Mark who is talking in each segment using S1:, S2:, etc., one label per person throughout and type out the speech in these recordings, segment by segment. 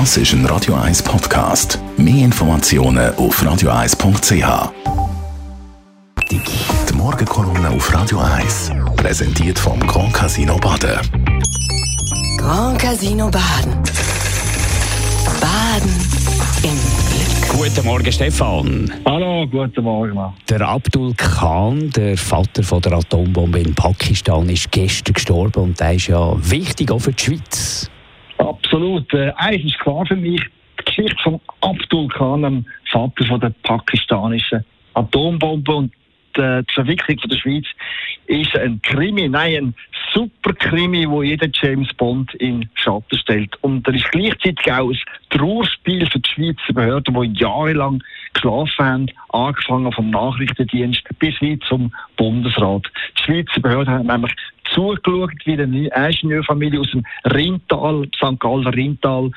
S1: Das ist ein Radio 1 Podcast. Mehr Informationen auf radio1.ch. Die Morgenkolumne auf Radio 1 präsentiert vom Grand Casino Baden.
S2: Grand Casino Baden. Baden im Glück.
S3: Guten Morgen, Stefan.
S4: Hallo, guten Morgen.
S3: Der Abdul Khan, der Vater von der Atombombe in Pakistan, ist gestern gestorben und der ist ja wichtig auch für die Schweiz.
S4: Absolut. Äh, eins ist klar für mich, die Geschichte von Abdul Khan, dem Vater von der pakistanischen Atombombe und äh, die Verwicklung von der Schweiz ist ein Krimi, nein, ein super Krimi, wo jeder James Bond in Schatten stellt. Und er ist gleichzeitig auch ein Trauerspiel für die Schweizer Behörden, die jahrelang geschlafen haben, angefangen vom Nachrichtendienst bis hin zum Bundesrat. Die Schweizer Behörden haben nämlich zugeschaut, wie eine Ingenieurfamilie aus dem Rintal, St. Galler Rintal,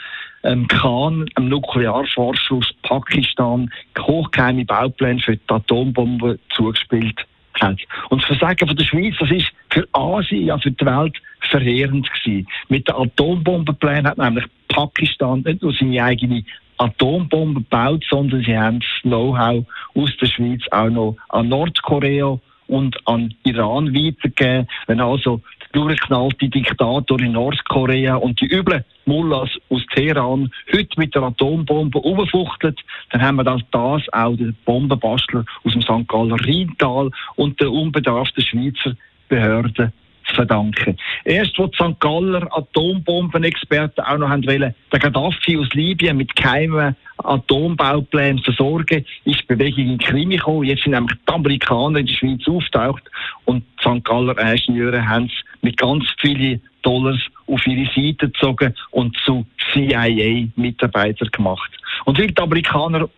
S4: ähm, Khan, einem Nuklearforscher Pakistan, hochgeheime Baupläne für die Atombombe zugespielt hat. Und das Versagen von der Schweiz, das ist für Asien, ja für die Welt verheerend gewesen. Mit den Atombombenplänen hat nämlich Pakistan nicht nur seine eigene Atombombe gebaut, sondern sie haben das Know-how aus der Schweiz auch noch an Nordkorea und an Iran weitergeben. Wenn also der durchgeknallte Diktator in Nordkorea und die üblen Mullahs aus Teheran heute mit der Atombombe umfuchtelt, dann haben wir das, das auch den Bombenbastler aus dem St. Galler Rheintal und der unbedarften Schweizer Behörden verdanken. Erst, wo die St. Galler Atombombenexperten auch noch haben wollen, den Gaddafi aus Libyen mit geheimen Atombauplänen versorgen, ist die Bewegung in Krimi gekommen. Jetzt sind nämlich die Amerikaner in der Schweiz auftaucht und die St. Galler Ingenieure haben es mit ganz vielen Dollars auf ihre Seite gezogen und zu CIA-Mitarbeitern gemacht. Und weil die Amerikaner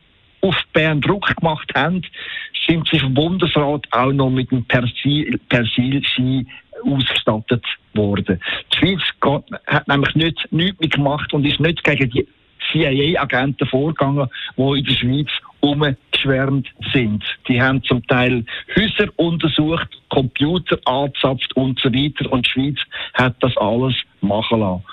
S4: auf Bern Druck gemacht haben, sind sie vom Bundesrat auch noch mit dem Persil-Ski ausgestattet worden. Die Schweiz hat nämlich nicht, nichts mehr gemacht und ist nicht gegen die CIA-Agenten vorgegangen, die in der Schweiz umgeschwärmt sind. Die haben zum Teil Häuser untersucht, Computer angezapft und so weiter und die Schweiz hat das alles machen lassen.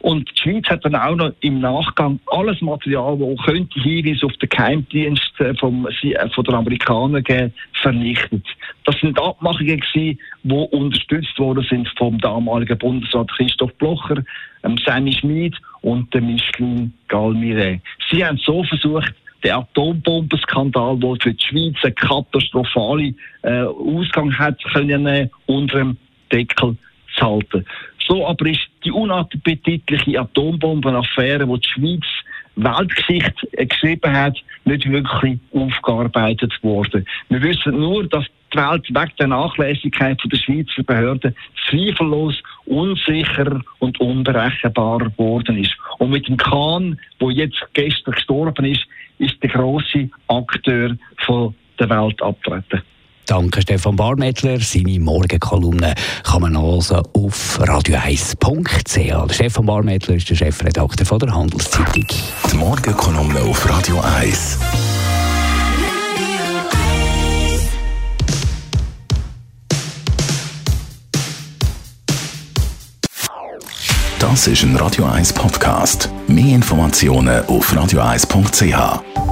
S4: Und die Schweiz hat dann auch noch im Nachgang alles Material, das könnte Hinweise auf den Geheimdienst vom, äh, von den Amerikanern geben, vernichtet. Das sind Abmachungen gewesen, die unterstützt worden sind vom damaligen Bundesrat Christoph Blocher, ähm, Sammy Schmid und dem Michelin Galmire. Sie haben so versucht, den Atombombenskandal, der für die Schweiz einen katastrophalen äh, Ausgang hat können, unter dem Deckel zu halten. So aber ist die unappetitliche Atombombenaffäre, die die Schweiz Weltgeschichte geschrieben hat, nicht wirklich aufgearbeitet worden. Wir wissen nur, dass die Welt wegen der Nachlässigkeit der Schweizer Behörden zweifellos unsicher und unberechenbar geworden ist. Und mit dem Kahn, wo jetzt gestern gestorben ist, ist der große Akteur von der Welt abtreten.
S3: Danke Stefan Barmettler. Seine Morgenkolumne kann man also auf radio1.ch. Stefan Barmettler ist der Chefredakteur von der Handelszeitung.
S1: Die Morgenkolumne auf Radio 1. Das ist ein Radio 1 Podcast. Mehr Informationen auf radio1.ch.